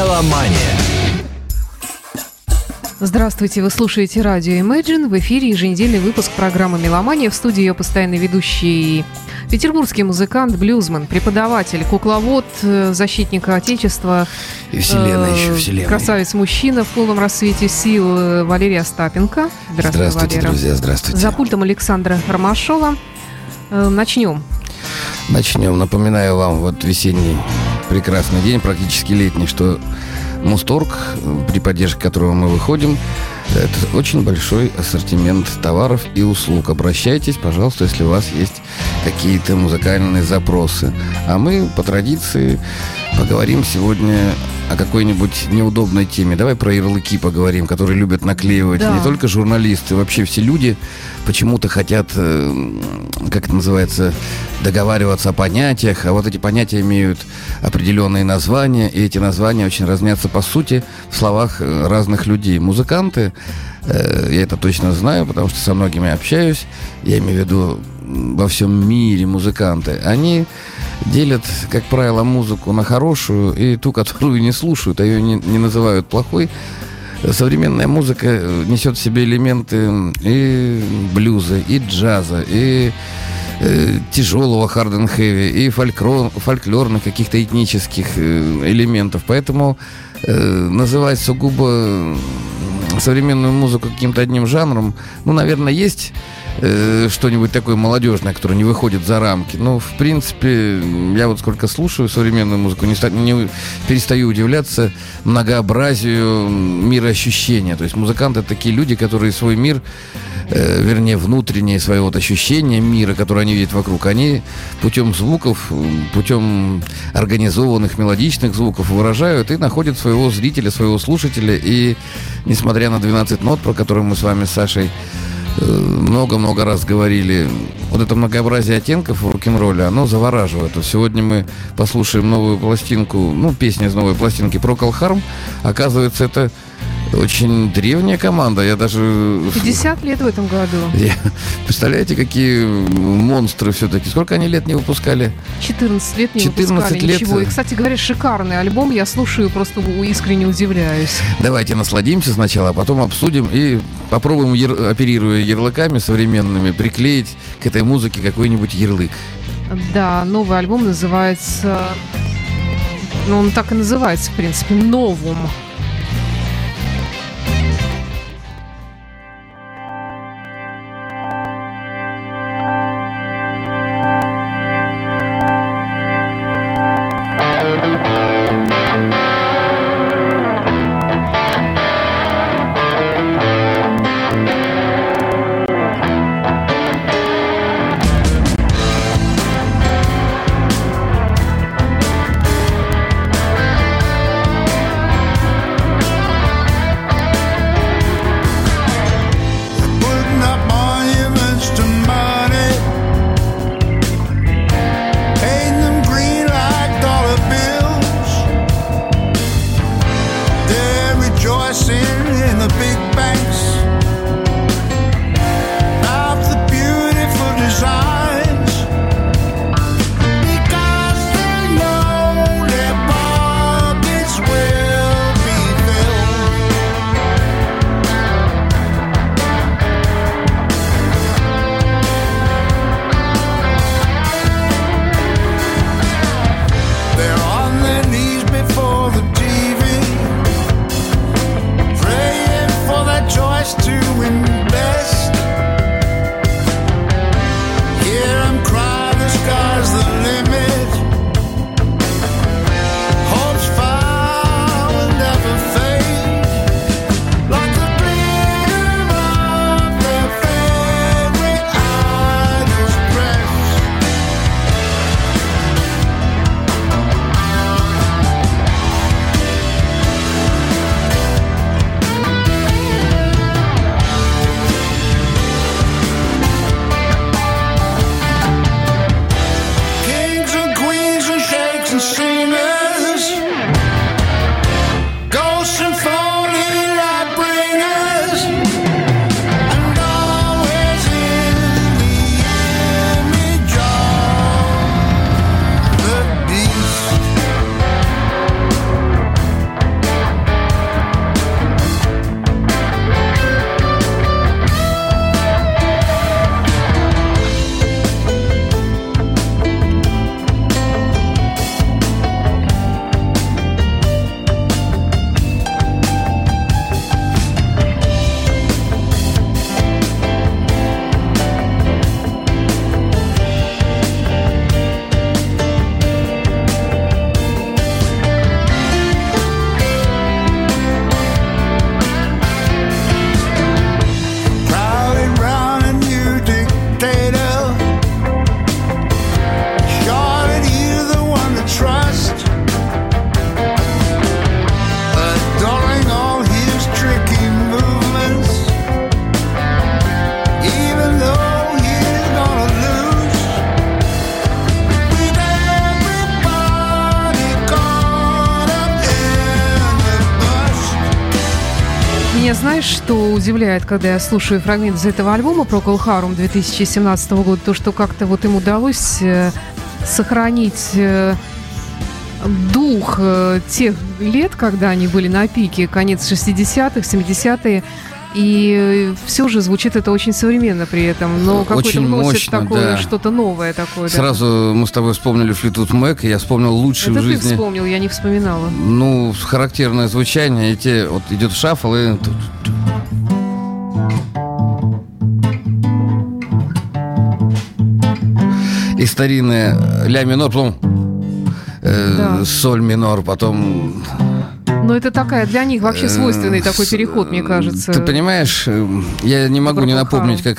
Меломания. Здравствуйте, вы слушаете радио Imagine. В эфире еженедельный выпуск программы «Меломания». В студии ее постоянный ведущий петербургский музыкант, блюзман, преподаватель, кукловод, э, защитник Отечества. И вселенная э, еще, вселенная. Красавец-мужчина в полном рассвете сил э, Валерий Остапенко. Здравствуй, здравствуйте, Валера. друзья, здравствуйте. За пультом Александра Ромашова. Э, начнем. Начнем. Напоминаю вам, вот весенний прекрасный день, практически летний, что Мусторг, при поддержке которого мы выходим, это очень большой ассортимент товаров и услуг. Обращайтесь, пожалуйста, если у вас есть какие-то музыкальные запросы. А мы по традиции поговорим сегодня о какой-нибудь неудобной теме. Давай про ярлыки поговорим, которые любят наклеивать да. не только журналисты, вообще все люди почему-то хотят, э, как это называется, договариваться о понятиях, а вот эти понятия имеют определенные названия, и эти названия очень разнятся по сути в словах э, разных людей. Музыканты, э, я это точно знаю, потому что со многими общаюсь, я имею в виду во всем мире музыканты, они делят, как правило, музыку на хорошую и ту, которую не слушают, а ее не, не называют плохой. Современная музыка несет в себе элементы и блюза, и джаза, и э, тяжелого харден хэви и фольклор, фольклорных каких-то этнических э, элементов. Поэтому э, называть сугубо современную музыку каким-то одним жанром, ну, наверное, есть э, что-нибудь такое молодежное, которое не выходит за рамки. Но, в принципе, я вот сколько слушаю современную музыку, не, не перестаю удивляться многообразию мироощущения. То есть музыканты такие люди, которые свой мир э, вернее, внутреннее свое вот ощущение мира, которое они видят вокруг, они путем звуков, путем организованных мелодичных звуков выражают и находят своего зрителя, своего слушателя. И несмотря на 12 нот, про которые мы с вами с Сашей много-много раз говорили, вот это многообразие оттенков в рок-н-ролле, оно завораживает. Вот сегодня мы послушаем новую пластинку, ну, песня из новой пластинки про Harm. Оказывается, это очень древняя команда. Я даже... 50 лет в этом году. Я... Представляете, какие монстры все-таки. Сколько они лет не выпускали? 14 лет не 14 выпускали лет. ничего. И, кстати говоря, шикарный альбом. Я слушаю, просто искренне удивляюсь. Давайте насладимся сначала, а потом обсудим и попробуем, яр... оперируя ярлыками современными, приклеить к этой музыке какой-нибудь ярлык. Да, новый альбом называется... Ну, он так и называется, в принципе, «Новум». Удивляет, когда я слушаю фрагмент из этого альбома Procol Harum 2017 года, то, что как-то вот им удалось э, сохранить э, дух э, тех лет, когда они были на пике, конец 60-х, 70-е, и все же звучит это очень современно при этом, но какое-то вносит такое да. что-то новое такое. Сразу да. мы с тобой вспомнили Флитут Мэк, я вспомнил лучший это в жизни. ты вспомнил, я не вспоминала. Ну, характерное звучание, и те, вот идет шаффл, и... И старинная ля минор, потом э, да. соль минор, потом но это такая для них вообще свойственный такой переход, мне кажется. Ты понимаешь, э, я не могу не напомнить, как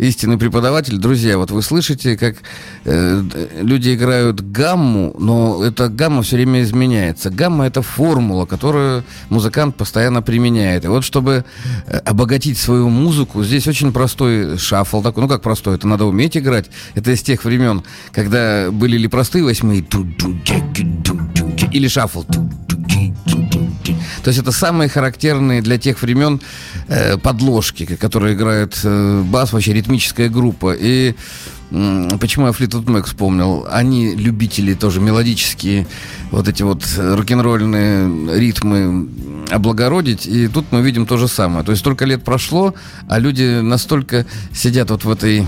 истинный преподаватель. Друзья, вот вы слышите, как э, люди играют гамму, но эта гамма все время изменяется. Гамма это формула, которую музыкант постоянно применяет. И вот чтобы э, обогатить свою музыку, здесь очень простой шаффл такой. Ну как простой, это надо уметь играть. Это из тех времен, когда были ли простые восьмые, или шаффл. То есть это самые характерные для тех времен э, подложки, которые играет э, бас, вообще ритмическая группа. И Почему я Флитвуд Мэк вспомнил? Они любители тоже мелодические, вот эти вот рок-н-ролльные ритмы облагородить. И тут мы видим то же самое. То есть столько лет прошло, а люди настолько сидят вот в этой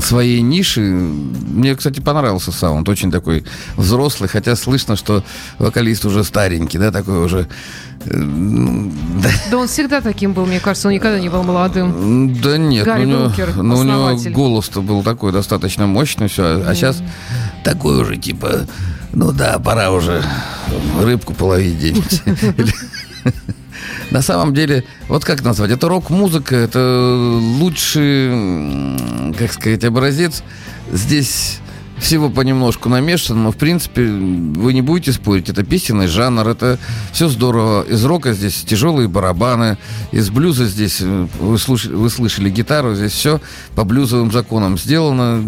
своей нише. Мне, кстати, понравился саунд. Очень такой взрослый, хотя слышно, что вокалист уже старенький, да, такой уже да он всегда таким был, мне кажется, он никогда не был молодым. Да нет, Гарри ну, Брукер, ну, у него голос-то был такой достаточно мощный, все, а, сейчас такой уже типа, ну да, пора уже рыбку половить где-нибудь. На самом деле, вот как назвать, это рок-музыка, это лучший, как сказать, образец. Здесь всего понемножку намешано, но в принципе вы не будете спорить, это песенный жанр, это все здорово. Из рока здесь тяжелые барабаны, из блюза здесь э, вы, слушали, вы слышали гитару, здесь все по блюзовым законам сделано,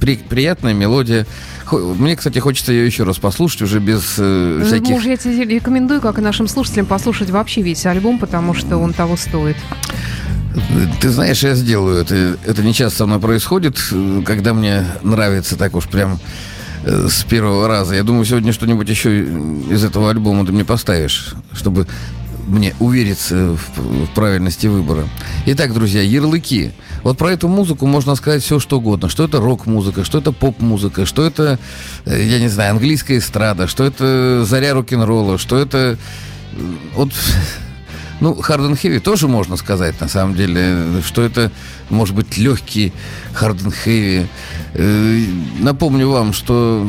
при, приятная мелодия. Мне, кстати, хочется ее еще раз послушать уже без э, всяких... Может, я тебе рекомендую, как и нашим слушателям, послушать вообще весь альбом, потому что он того стоит. Ты знаешь, я сделаю это. Это не часто со мной происходит, когда мне нравится так уж прям э, с первого раза. Я думаю, сегодня что-нибудь еще из этого альбома ты мне поставишь, чтобы мне увериться в, правильности выбора. Итак, друзья, ярлыки. Вот про эту музыку можно сказать все, что угодно. Что это рок-музыка, что это поп-музыка, что это, э, я не знаю, английская эстрада, что это заря рок-н-ролла, что это... Вот ну, hard and heavy тоже можно сказать, на самом деле, что это может быть легкий hard and heavy. Напомню вам, что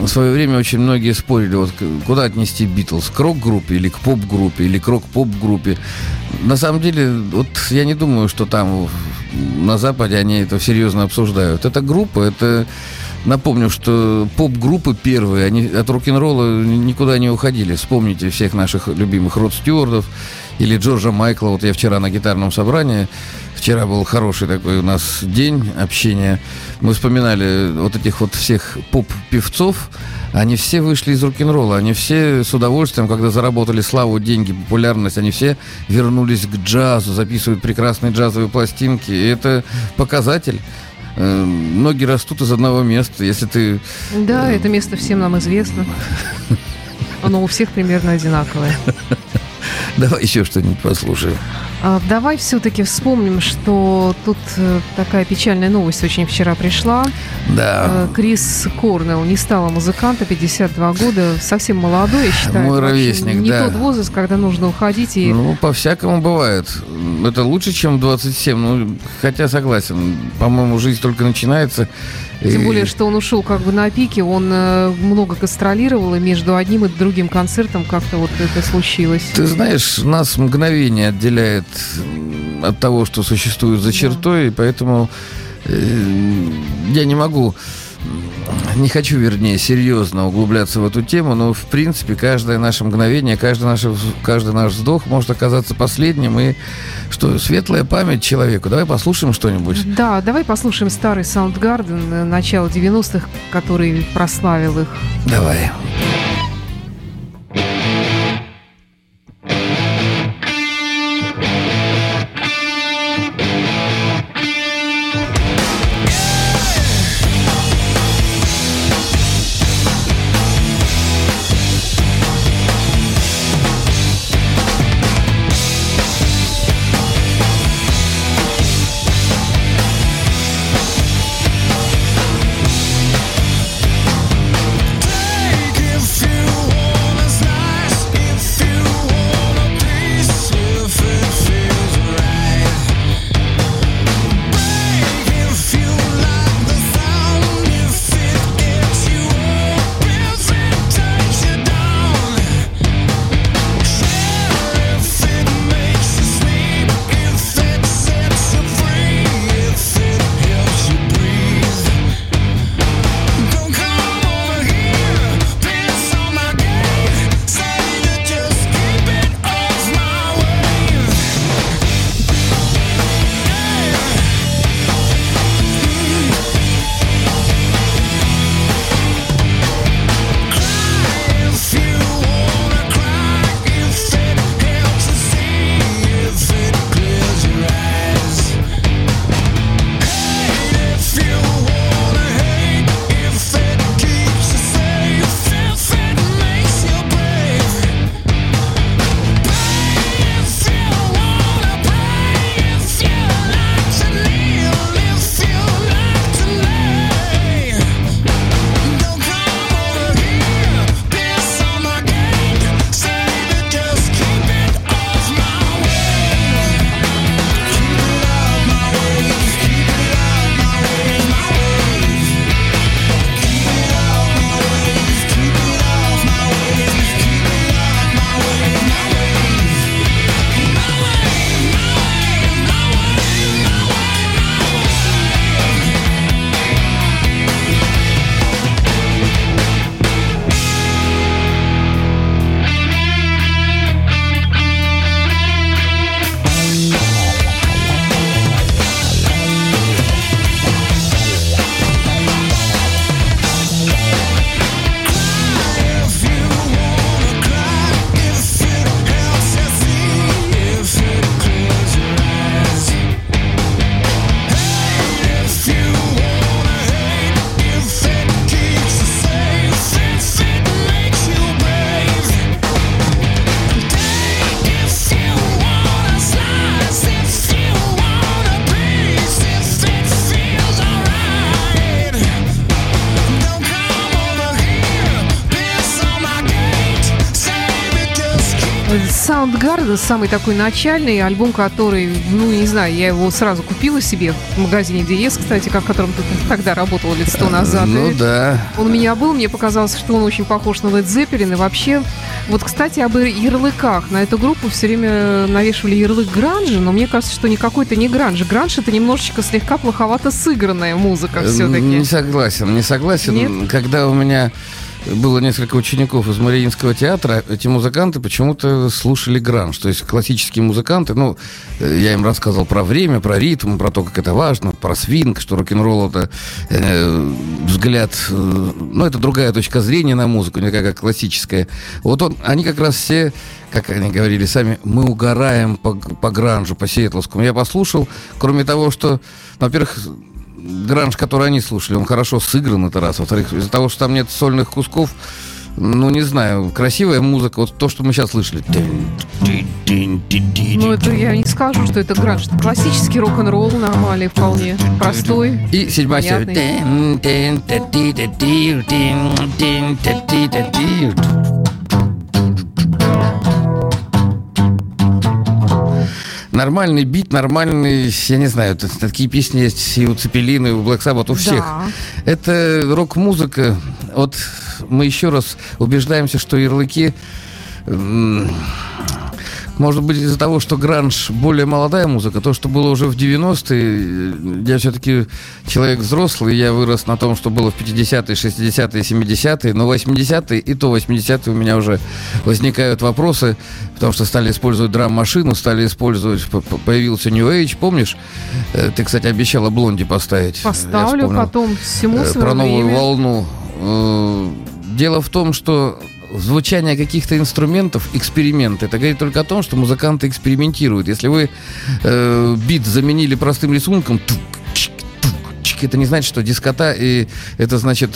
в свое время очень многие спорили, вот куда отнести Битлз, к рок-группе или к поп-группе, или к рок-поп-группе. На самом деле, вот я не думаю, что там на Западе они это серьезно обсуждают. Это группа, это Напомню, что поп-группы первые, они от рок-н-ролла никуда не уходили. Вспомните всех наших любимых Род Стюардов или Джорджа Майкла. Вот я вчера на гитарном собрании, вчера был хороший такой у нас день общения. Мы вспоминали вот этих вот всех поп-певцов. Они все вышли из рок-н-ролла. Они все с удовольствием, когда заработали славу, деньги, популярность, они все вернулись к джазу, записывают прекрасные джазовые пластинки. И это показатель Эм, ноги растут из одного места. Если ты... Да, это место всем нам известно. Оно у всех примерно одинаковое. Давай еще что-нибудь послушаем. А, давай все-таки вспомним, что тут э, такая печальная новость очень вчера пришла. Да. Э, Крис Корнелл не стала музыканта, 52 года, совсем молодой, я считаю. Мой ровесник, не да. тот возраст, когда нужно уходить. И... Ну, по-всякому бывает. Это лучше, чем 27. Ну, хотя согласен. По-моему, жизнь только начинается. Тем более, что он ушел как бы на пике, он э, много гастролировал, и между одним и другим концертом как-то вот это случилось. Ты знаешь, нас мгновение отделяет от того, что существует за чертой, да. и поэтому э, я не могу не хочу, вернее, серьезно углубляться в эту тему, но, в принципе, каждое наше мгновение, каждый наш, каждый наш вздох может оказаться последним. И что, светлая память человеку. Давай послушаем что-нибудь. Да, давай послушаем старый Soundgarden э, начала 90-х, который прославил их. Давай. Soundgarden, самый такой начальный альбом, который, ну, не знаю, я его сразу купила себе в магазине DS, кстати, как в котором ты тогда работала лет сто назад. Ну да. Он у меня был, мне показалось, что он очень похож на Led Zeppelin. И вообще, вот, кстати, об ярлыках. На эту группу все время навешивали ярлык гранжа, но мне кажется, что никакой это не гранж. Гранж это немножечко слегка плоховато сыгранная музыка все-таки. Не согласен, не согласен. Нет? Когда у меня было несколько учеников из Мариинского театра, эти музыканты почему-то слушали гранж. То есть классические музыканты, ну, я им рассказывал про время, про ритм, про то, как это важно, про свинг, что рок-н-ролл это э, взгляд, э, ну, это другая точка зрения на музыку, не такая как классическая. Вот он, они как раз все как они говорили сами, мы угораем по, по гранжу, по сиэтловскому. Я послушал, кроме того, что, во-первых, гранж, который они слушали, он хорошо сыгран, это раз. Во-вторых, из-за того, что там нет сольных кусков, ну, не знаю, красивая музыка, вот то, что мы сейчас слышали. Ну, это я не скажу, что это гранж. Это классический рок-н-ролл нормальный, вполне простой. И седьмая серия. Нормальный бит, нормальный, я не знаю, такие песни есть и у Цепелина, и у Black Sabbath, у всех. Да. Это рок-музыка. Вот мы еще раз убеждаемся, что ярлыки может быть, из-за того, что гранж более молодая музыка, то, что было уже в 90-е, я все-таки человек взрослый, я вырос на том, что было в 50-е, 60-е, 70-е, но 80-е и то 80-е у меня уже возникают вопросы, потому что стали использовать драм-машину, стали использовать, появился New Age, помнишь? Э, ты, кстати, обещала Блонди поставить. Поставлю потом всему э, Про новую время. волну. Э, дело в том, что звучание каких-то инструментов, эксперимент. Это говорит только о том, что музыканты экспериментируют. Если вы э, бит заменили простым рисунком, это не значит, что дискота, и это значит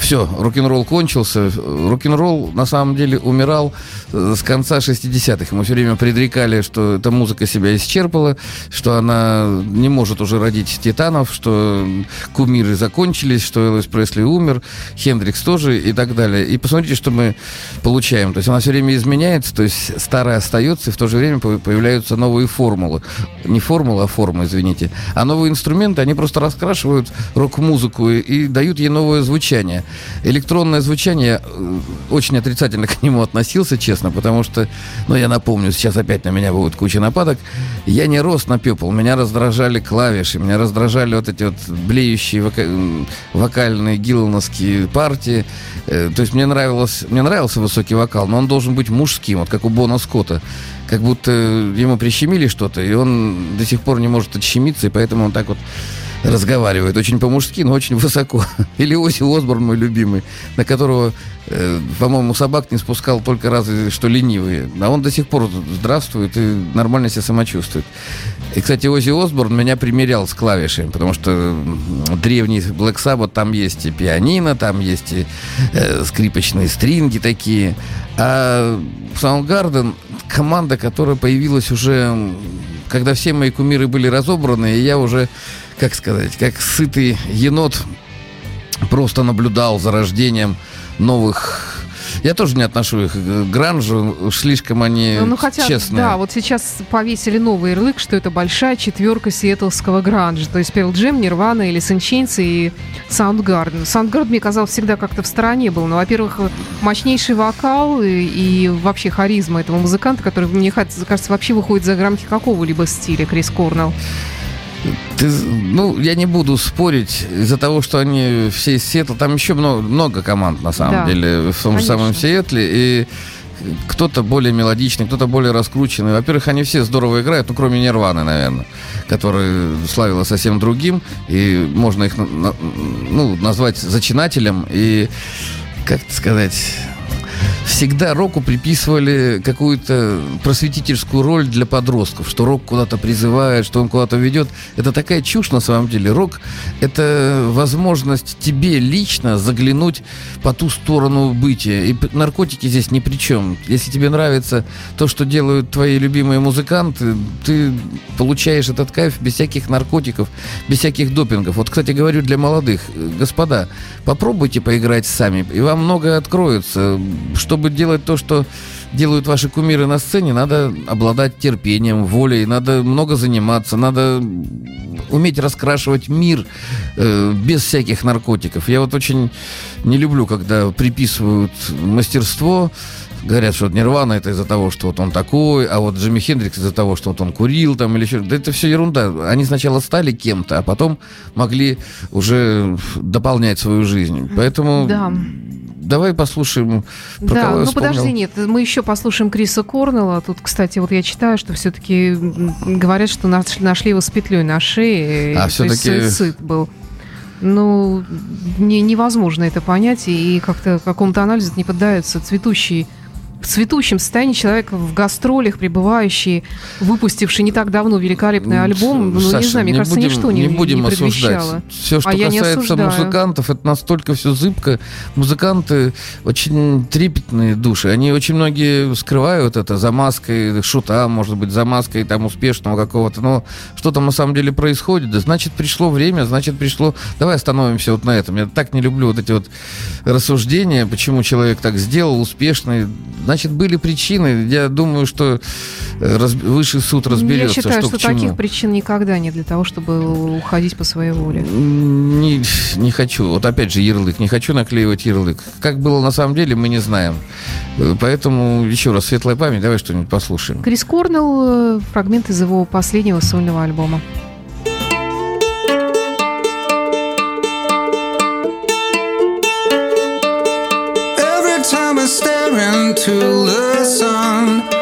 все, рок-н-ролл кончился. Рок-н-ролл на самом деле умирал э, с конца 60-х. Мы все время предрекали, что эта музыка себя исчерпала, что она не может уже родить титанов, что кумиры закончились, что Элвис Пресли умер, Хендрикс тоже и так далее. И посмотрите, что мы получаем. То есть она все время изменяется, то есть старая остается, и в то же время появляются новые формулы. Не формулы, а формы, извините. А новые инструменты, они просто раскрашивают рок-музыку и, и дают ей новое звучание. Электронное звучание, э, очень отрицательно к нему относился, честно, потому что, ну, я напомню, сейчас опять на меня будет куча нападок. Я не рос на пепл, меня раздражали клавиши, меня раздражали вот эти вот блеющие вока... вокальные гиллановские партии. Э, то есть мне нравилось, мне нравился высокий вокал, но он должен быть мужским, вот как у Бона Скотта. Как будто ему прищемили что-то, и он до сих пор не может отщемиться, и поэтому он так вот разговаривает. Очень по-мужски, но очень высоко. Или Оси Осборн, мой любимый, на которого, э, по-моему, собак не спускал только разве что ленивые. А он до сих пор здравствует и нормально себя самочувствует. И, кстати, Ози Осборн меня примерял с клавишами, потому что древний Black Sabbath, там есть и пианино, там есть и э, скрипочные стринги такие. А Soundgarden команда, которая появилась уже, когда все мои кумиры были разобраны, и я уже как сказать, как сытый енот просто наблюдал за рождением новых я тоже не отношу их к гранжу, слишком они ну, хотя, честные. Да, вот сейчас повесили новый ярлык, что это большая четверка сиэтлского гранжа. То есть Pearl Jam, Nirvana или Saint и Soundgarden. Soundgarden, мне казалось, всегда как-то в стороне был. Но, ну, во-первых, мощнейший вокал и, и вообще харизма этого музыканта, который, мне кажется, вообще выходит за рамки какого-либо стиля, Крис Корнелл. Ты, ну, я не буду спорить из-за того, что они все из Сиэтла. Там еще много, много команд, на самом да, деле, в том же самом Сиэтле. И кто-то более мелодичный, кто-то более раскрученный. Во-первых, они все здорово играют, ну, кроме Нирваны, наверное, которая славила совсем другим. И можно их ну, назвать зачинателем. И, как сказать всегда року приписывали какую-то просветительскую роль для подростков, что рок куда-то призывает, что он куда-то ведет. Это такая чушь на самом деле. Рок — это возможность тебе лично заглянуть по ту сторону бытия. И наркотики здесь ни при чем. Если тебе нравится то, что делают твои любимые музыканты, ты получаешь этот кайф без всяких наркотиков, без всяких допингов. Вот, кстати, говорю для молодых. Господа, попробуйте поиграть сами, и вам многое откроется. Чтобы делать то, что делают ваши кумиры на сцене, надо обладать терпением, волей, надо много заниматься, надо уметь раскрашивать мир э, без всяких наркотиков. Я вот очень не люблю, когда приписывают мастерство говорят, что вот Нирвана это из-за того, что вот он такой, а вот Джимми Хендрикс из-за того, что вот он курил там или еще. Да это все ерунда. Они сначала стали кем-то, а потом могли уже дополнять свою жизнь. Поэтому да. Давай послушаем. Про да, ну подожди, нет, мы еще послушаем Криса Корнелла. Тут, кстати, вот я читаю, что все-таки говорят, что нашли его с петлей на шее. А все-таки суицид был. Ну, не, невозможно это понять, и как-то какому-то анализу не поддается цветущий в цветущем состоянии человек в гастролях, пребывающий, выпустивший не так давно великолепный альбом, ну, Саша, не знаю, мне не кажется, будем, ничто не, не будем не осуждать. Все, что а касается музыкантов, это настолько все зыбко. Музыканты очень трепетные души. Они очень многие скрывают это за маской шута, может быть, за маской там успешного какого-то. Но что там на самом деле происходит? Да значит, пришло время, значит, пришло... Давай остановимся вот на этом. Я так не люблю вот эти вот рассуждения, почему человек так сделал, успешный Значит, были причины. Я думаю, что э, раз, высший суд разберется. Я считаю, что, что таких причин никогда нет для того, чтобы уходить по своей воле. Не, не хочу. Вот опять же ярлык. Не хочу наклеивать ярлык. Как было на самом деле, мы не знаем. Э, поэтому еще раз светлая память. Давай что-нибудь послушаем. Крис Корнелл, э, фрагмент из его последнего сольного альбома. To the sun,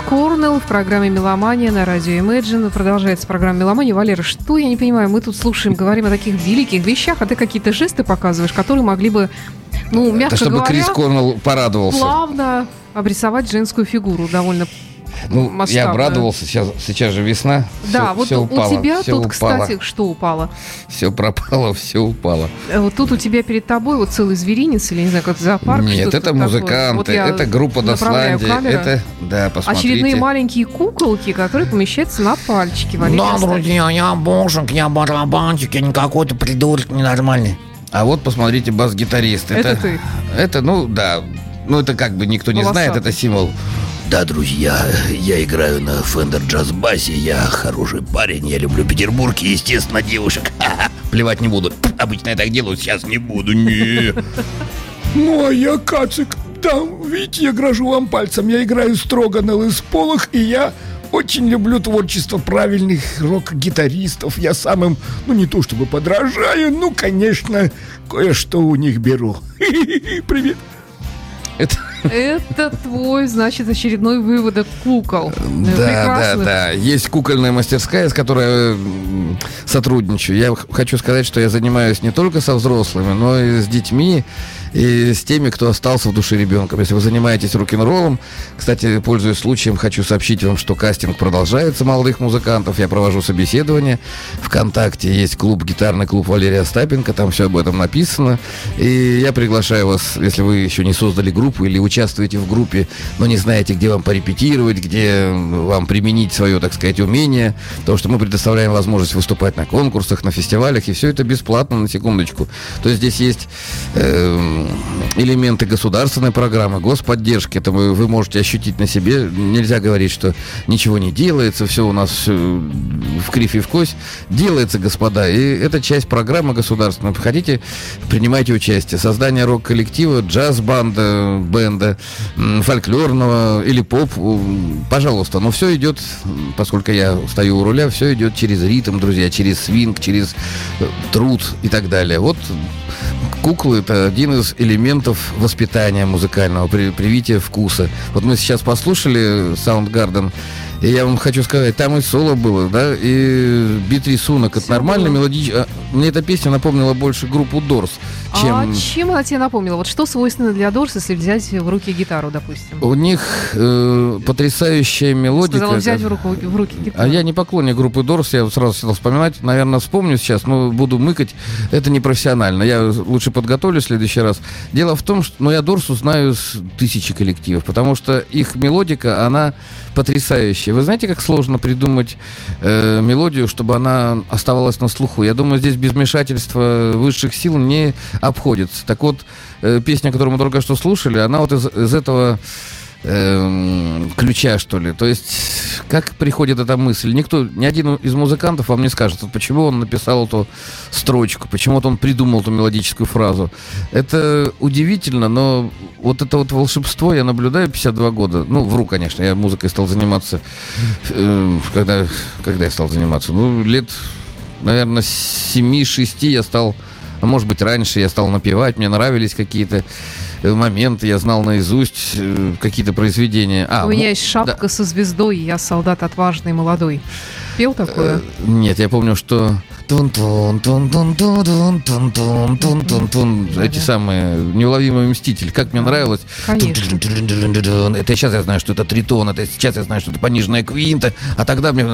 Корнелл в программе «Меломания» на радио Imagine. Продолжается программа «Меломания». Валера, что я не понимаю, мы тут слушаем, говорим о таких великих вещах, а ты какие-то жесты показываешь, которые могли бы, ну, мягко Это чтобы говоря, Крис Корнелл порадовался. плавно обрисовать женскую фигуру довольно Ну, я масштабную. обрадовался, сейчас, сейчас же весна. Да, всё- вот всё у- упало, у тебя всё тут, упало, кстати, что упало? Все пропало, все упало. Э, Вот тут у тебя перед тобой вот целый зверинец или, не знаю, как зоопарк. Нет, это такое. музыканты, Вот я это группа камеру. это, да, посмотрите. Очередные маленькие куколки, которые помещаются на пальчике. Валерий Да, друзья, я бошек, я барабанщик, я не какой-то придурок ненормальный. А вот посмотрите, бас-гитарист. Это ты. Это, ну, да. Ну, это как бы никто не знает, Волосатый. это символ. Да, друзья, я играю на Fender Jazz басе, я хороший парень, я люблю Петербург и, естественно, девушек. Ха-ха, Плевать не буду. Обычно я так делаю, сейчас не буду, не. Ну, а я Кацик. Там, видите, я грожу вам пальцем. Я играю строго на лысполах, и я очень люблю творчество правильных рок-гитаристов. Я самым, ну, не то чтобы подражаю, ну, конечно, кое-что у них беру. Привет. Это, Это твой, значит, очередной выводок кукол. Э, да, да, прекрасных. да. Есть кукольная мастерская, с которой м, сотрудничаю. Я хочу сказать, что я занимаюсь не только со взрослыми, но и с детьми, и с теми, кто остался в душе ребенком. Если вы занимаетесь рок-н-роллом, кстати, пользуясь случаем, хочу сообщить вам, что кастинг продолжается молодых музыкантов. Я провожу собеседование. Вконтакте есть клуб, гитарный клуб Валерия Остапенко, там все об этом написано. И я приглашаю вас, если вы еще не создали группу или участвуете в группе, но не знаете, где вам порепетировать, где вам применить свое, так сказать, умение, потому что мы предоставляем возможность выступать на конкурсах, на фестивалях, и все это бесплатно, на секундочку. То есть здесь есть эм, элементы государственной программы, господдержки, это вы, вы можете ощутить на себе. Нельзя говорить, что ничего не делается, все у нас всё в кривь и в кость. Делается, господа, и это часть программы государственной. Хотите, принимайте участие. Создание рок-коллектива, джаз-банда, бенда, м, фольклорного или поп, пожалуйста. Но все идет, поскольку я стою у руля, все идет через ритм, друзья, через свинг, через э, труд и так далее. Вот Куклы это один из элементов воспитания музыкального, при- привития вкуса. Вот мы сейчас послушали Soundgarden, и я вам хочу сказать, там и соло было, да, и бит рисунок. Это нормально мелодично. Мне эта песня напомнила больше группу Дорс, чем... А чем она тебе напомнила? Вот что свойственно для Дорс, если взять в руки гитару, допустим? У них э, потрясающая мелодика. Сказала взять в, руку, в руки гитару. А я не поклонник группы Дорс, я сразу стал вспоминать. Наверное, вспомню сейчас, но буду мыкать. Это непрофессионально. Я лучше подготовлюсь в следующий раз. Дело в том, что ну, я Дорсу знаю с тысячи коллективов, потому что их мелодика, она потрясающая. Вы знаете, как сложно придумать э, мелодию, чтобы она оставалась на слуху? Я думаю, здесь без вмешательства высших сил не обходится. Так вот, э, песня, которую мы только что слушали, она вот из, из этого эм, ключа, что ли. То есть, как приходит эта мысль? Никто, ни один из музыкантов вам не скажет, почему он написал эту строчку, почему вот он придумал эту мелодическую фразу. Это удивительно, но вот это вот волшебство я наблюдаю 52 года. Ну, вру, конечно, я музыкой стал заниматься, э, когда, когда я стал заниматься? Ну, лет, наверное, с 7-6 я стал а может быть, раньше я стал напевать, мне нравились какие-то э, моменты, я знал наизусть э, какие-то произведения. А, У меня ну, есть шапка со звездой, я солдат отважный молодой. Пел такое? э, Нет, я помню, что эти самые неуловимые мстители. Как мне нравилось. Это сейчас я знаю, что это тритон, это сейчас я знаю, что это пониженная квинта, а тогда мне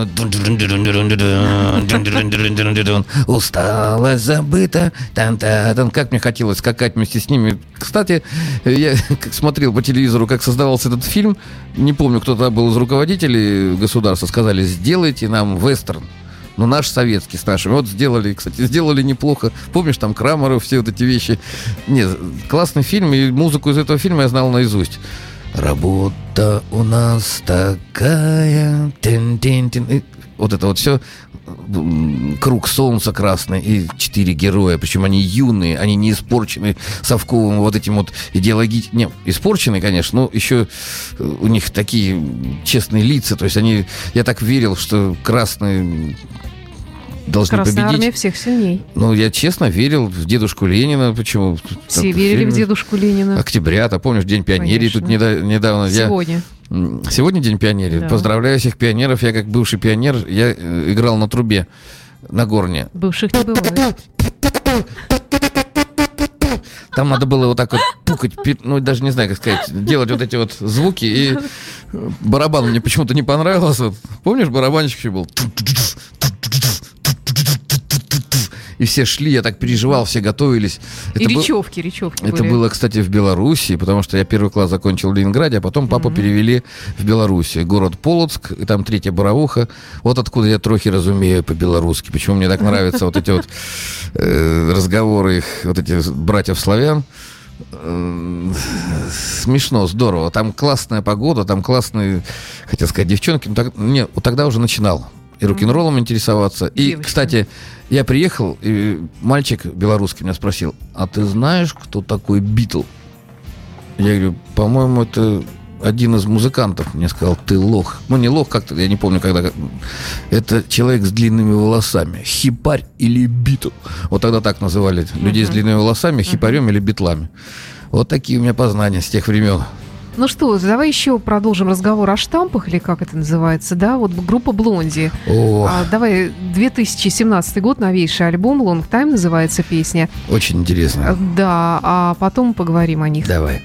устала, забыта. Тан -тан. Как мне хотелось скакать вместе с ними. Кстати, я смотрел по телевизору, как создавался этот фильм. Не помню, кто тогда был из руководителей государства. Сказали, сделайте нам вестерн. Ну, наш советский с нашими. Вот сделали, кстати, сделали неплохо. Помнишь, там Крамеров, все вот эти вещи. Нет, классный фильм, и музыку из этого фильма я знал наизусть. Работа у нас такая. Тин-тин-тин. И Вот это вот все. Круг солнца красный и четыре героя. Причем они юные, они не испорчены совковым вот этим вот идеологическим... Не, испорчены, конечно, но еще у них такие честные лица. То есть они... Я так верил, что красные должны Красная победить. армия всех сильней. Ну, я честно верил в дедушку Ленина. Почему? Все Там верили в дедушку Ленина. Октября, ты помнишь, День пионерии Конечно. тут неда- недавно. Я Сегодня. М, Сегодня День пионерии. Да. Поздравляю всех пионеров. Я как бывший пионер, я э, играл на трубе на горне. Бывших не бывает. Там надо было вот так вот пукать, ну даже не знаю, как сказать, делать вот эти вот звуки. И барабан мне почему-то не понравился. Помнишь, барабанщик еще был? И все шли, я так переживал, все готовились. И Это был- речевки, речевки Это были. было, кстати, в Беларуси, потому что я первый класс закончил в Ленинграде, а потом папу перевели в Беларуси. Город Полоцк, и там третья Боровуха. Вот откуда я трохи разумею по-белорусски. Почему мне так нравятся вот эти вот э, разговоры их, вот этих братьев-славян. Смешно, здорово. Там классная погода, там классные, хотел сказать, девчонки. Ну, так- не, вот тогда уже начинал и рок-н-роллом интересоваться. И, кстати, я приехал, и мальчик белорусский меня спросил, а ты знаешь, кто такой Битл? Я говорю, по-моему, это один из музыкантов. Мне сказал, ты лох. Ну, не лох как-то, я не помню, когда. Это человек с длинными волосами. Хипарь или Битл. Вот тогда так называли людей с длинными волосами, хипарем или битлами. Вот такие у меня познания с тех времен. Ну что, давай еще продолжим разговор о штампах, или как это называется, да? Вот группа Блонди. О, А, давай, 2017 год, новейший альбом, Long Time называется песня. очень интересно. Да, а потом поговорим о них. Давай.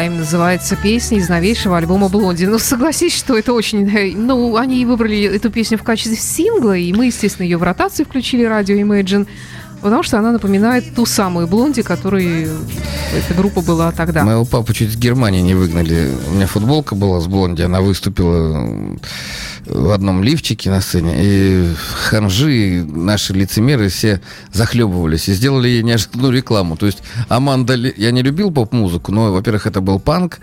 Time называется песня из новейшего альбома Блонди. Ну, согласись, что это очень... э, Ну, они выбрали эту песню в качестве сингла, и мы, естественно, ее в ротацию включили, радио Imagine, потому что она напоминает ту самую Блонди, которой эта группа была тогда. Моего папу чуть из Германии не выгнали. У меня футболка была с блонди, она выступила в одном лифчике на сцене. И ханжи, наши лицемеры все захлебывались и сделали ей неожиданную рекламу. То есть Аманда... Я не любил поп-музыку, но, во-первых, это был панк.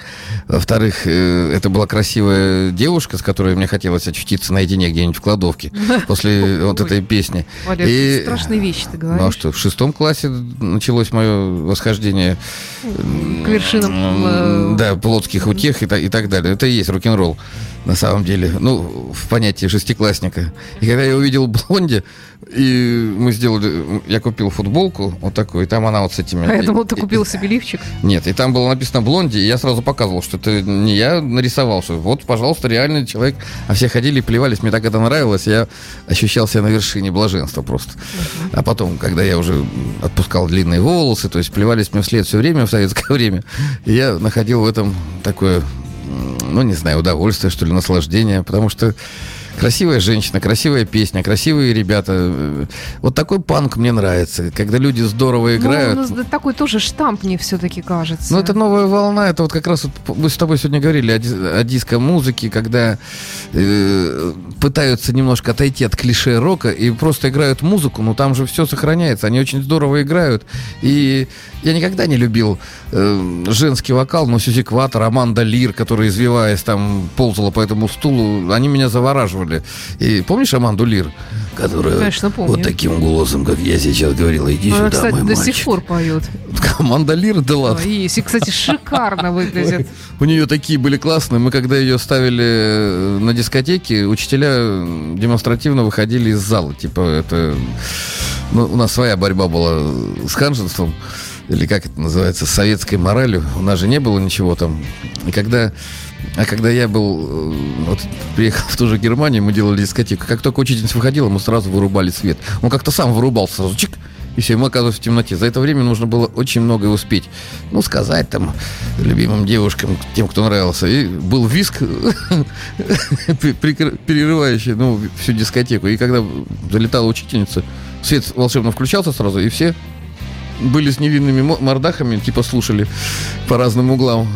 Во-вторых, э, это была красивая девушка, с которой мне хотелось очутиться наедине где-нибудь в кладовке после вот этой песни. Валя, И- страшные вещи ты говоришь. Ну а что, в шестом классе началось мое восхождение К вершинам, э, Да, плотских утех и, и так далее. Это и есть рок-н-ролл, на самом деле. Ну, в понятии шестиклассника. И когда я увидел Блонди, и мы сделали... Я купил футболку вот такую, и там она вот с этими... А я думал, ты купил себе лифчик. Нет, и там было написано Блонди, и я сразу показывал, что это не я нарисовал, что вот, пожалуйста, реальный человек. А все ходили и плевались, мне так это нравилось, я ощущал себя на вершине блаженства просто. А потом, когда я уже отпускал длинные волосы, то есть плевались мне вслед все время в советское время, я находил в этом такое, ну, не знаю, удовольствие, что ли, наслаждение, потому что Красивая женщина, красивая песня, красивые ребята. Вот такой панк мне нравится, когда люди здорово играют. Ну, ну, такой тоже штамп мне все-таки кажется. Ну, это новая волна. Это вот как раз вот мы с тобой сегодня говорили о, о диско-музыке, когда э, пытаются немножко отойти от клише рока и просто играют музыку, но там же все сохраняется. Они очень здорово играют. И я никогда не любил э, женский вокал, но Сюзи Кватер, Аманда Лир, которая, извиваясь, там ползала по этому стулу, они меня завораживали. И помнишь Аманду Лир? Которая Конечно, помню. вот таким голосом, как я сейчас говорила, иди Она, сюда, кстати, мой до мальчик. сих пор поет. Аманда Лир, да ладно. И, кстати, шикарно выглядит. У нее такие были классные. Мы когда ее ставили э, на дискотеке, учителя демонстративно выходили из зала. Типа это... Ну, у нас своя борьба была с ханжеством. Или как это называется, советской моралью. У нас же не было ничего там. И когда... А когда я был, э, вот, приехал в ту же Германию, мы делали дискотеку. Как только учительница выходила, мы сразу вырубали свет. Он как-то сам вырубал сразу, чик, и все, мы оказывались в темноте. За это время нужно было очень многое успеть. Ну, сказать там любимым девушкам, тем, кто нравился. И был виск, перерывающий ну, всю дискотеку. И когда залетала учительница, свет волшебно включался сразу, и все были с невинными мо- мордахами, типа слушали по разным углам.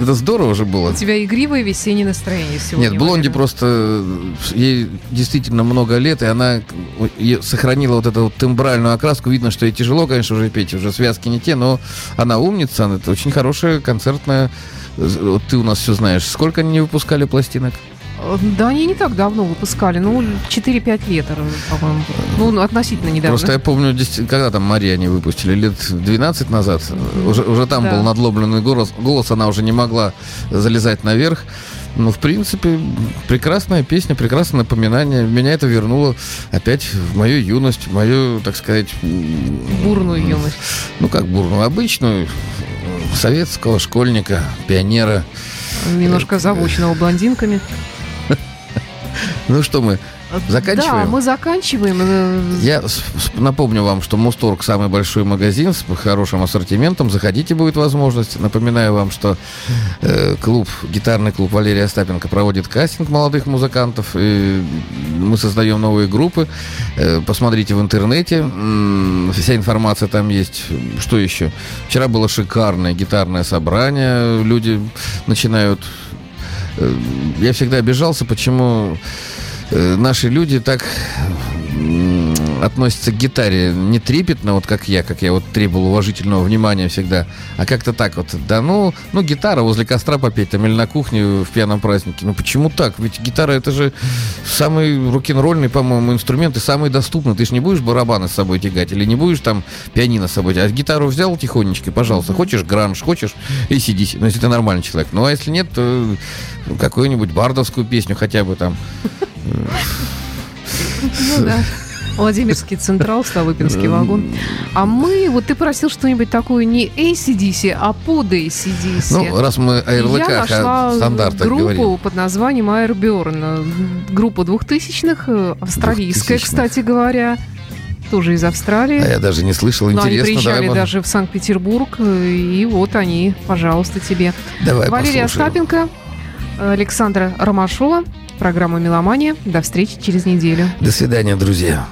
Это здорово же было. У тебя игривое весеннее настроение сегодня. Нет, Блонди Валера. просто э, ей действительно много лет, и она э, сохранила вот эту вот тембральную окраску. Видно, что ей тяжело, конечно, уже петь, уже связки не те, но она умница, она- это очень хорошая концертная. э, Вот ты у нас все знаешь. Сколько они не выпускали пластинок? Э, Да, они не так давно выпускали. Ну, 4-5 лет, э, по-моему. Ну, относительно недавно. Просто я помню, когда там Мария они выпустили, лет 12 назад, э, уже, уже там Да. был надломленный голос, голос, она уже не могла залезать наверх. Ну, в принципе, прекрасная песня, прекрасное напоминание. Меня это вернуло опять в мою юность, в мою, так сказать, Бурную юность. ну как бурную, обычную, советского школьника, пионера. Немножко завученного блондинками. Ну что мы, заканчиваем? Да, мы заканчиваем. Э, Я с- с- напомню вам, что Мусторг самый большой магазин с хорошим ассортиментом. Заходите, будет возможность. Напоминаю вам, что э, клуб, гитарный клуб Валерия Остапенко проводит кастинг молодых музыкантов. И мы создаем новые группы. Э, посмотрите в интернете. Вся информация там есть. Что еще? Вчера было шикарное гитарное собрание. Люди начинают... э, Я всегда обижался, почему э, наши люди так м, относятся к гитаре не трепетно, вот как я, как я вот требовал уважительного внимания всегда, а как-то так вот, да ну, ну гитара возле костра попеть там или на кухне в пьяном празднике, ну почему так? Ведь гитара это же самый рок-н-ролльный, по-моему, инструмент и самый доступный. Ты же не будешь барабаны с собой тягать или не будешь там пианино с собой тягать, а гитару взял тихонечко, пожалуйста, хочешь гранж, хочешь и сиди, ну если ты нормальный человек. Ну а если нет, то ну, какую-нибудь бардовскую песню хотя бы там. Ну да. Владимирский Централ, Ставыпинский вагон. А мы, вот ты просил что-нибудь такое не ACDC, а под ACDC. Ну, раз мы о Я ярлыках, нашла о стандартах группу говорим. под названием Airburn. Группа двухтысячных, э, австралийская, 2000-х. кстати говоря. Тоже из Австралии. А я даже не слышал, Но они интересно. приезжали давай, даже в Санкт-Петербург, э, и вот они, пожалуйста, тебе. давай Валерия послушаем. Остапенко, Александра Ромашова, программа «Меломания». До встречи через неделю. До свидания, друзья.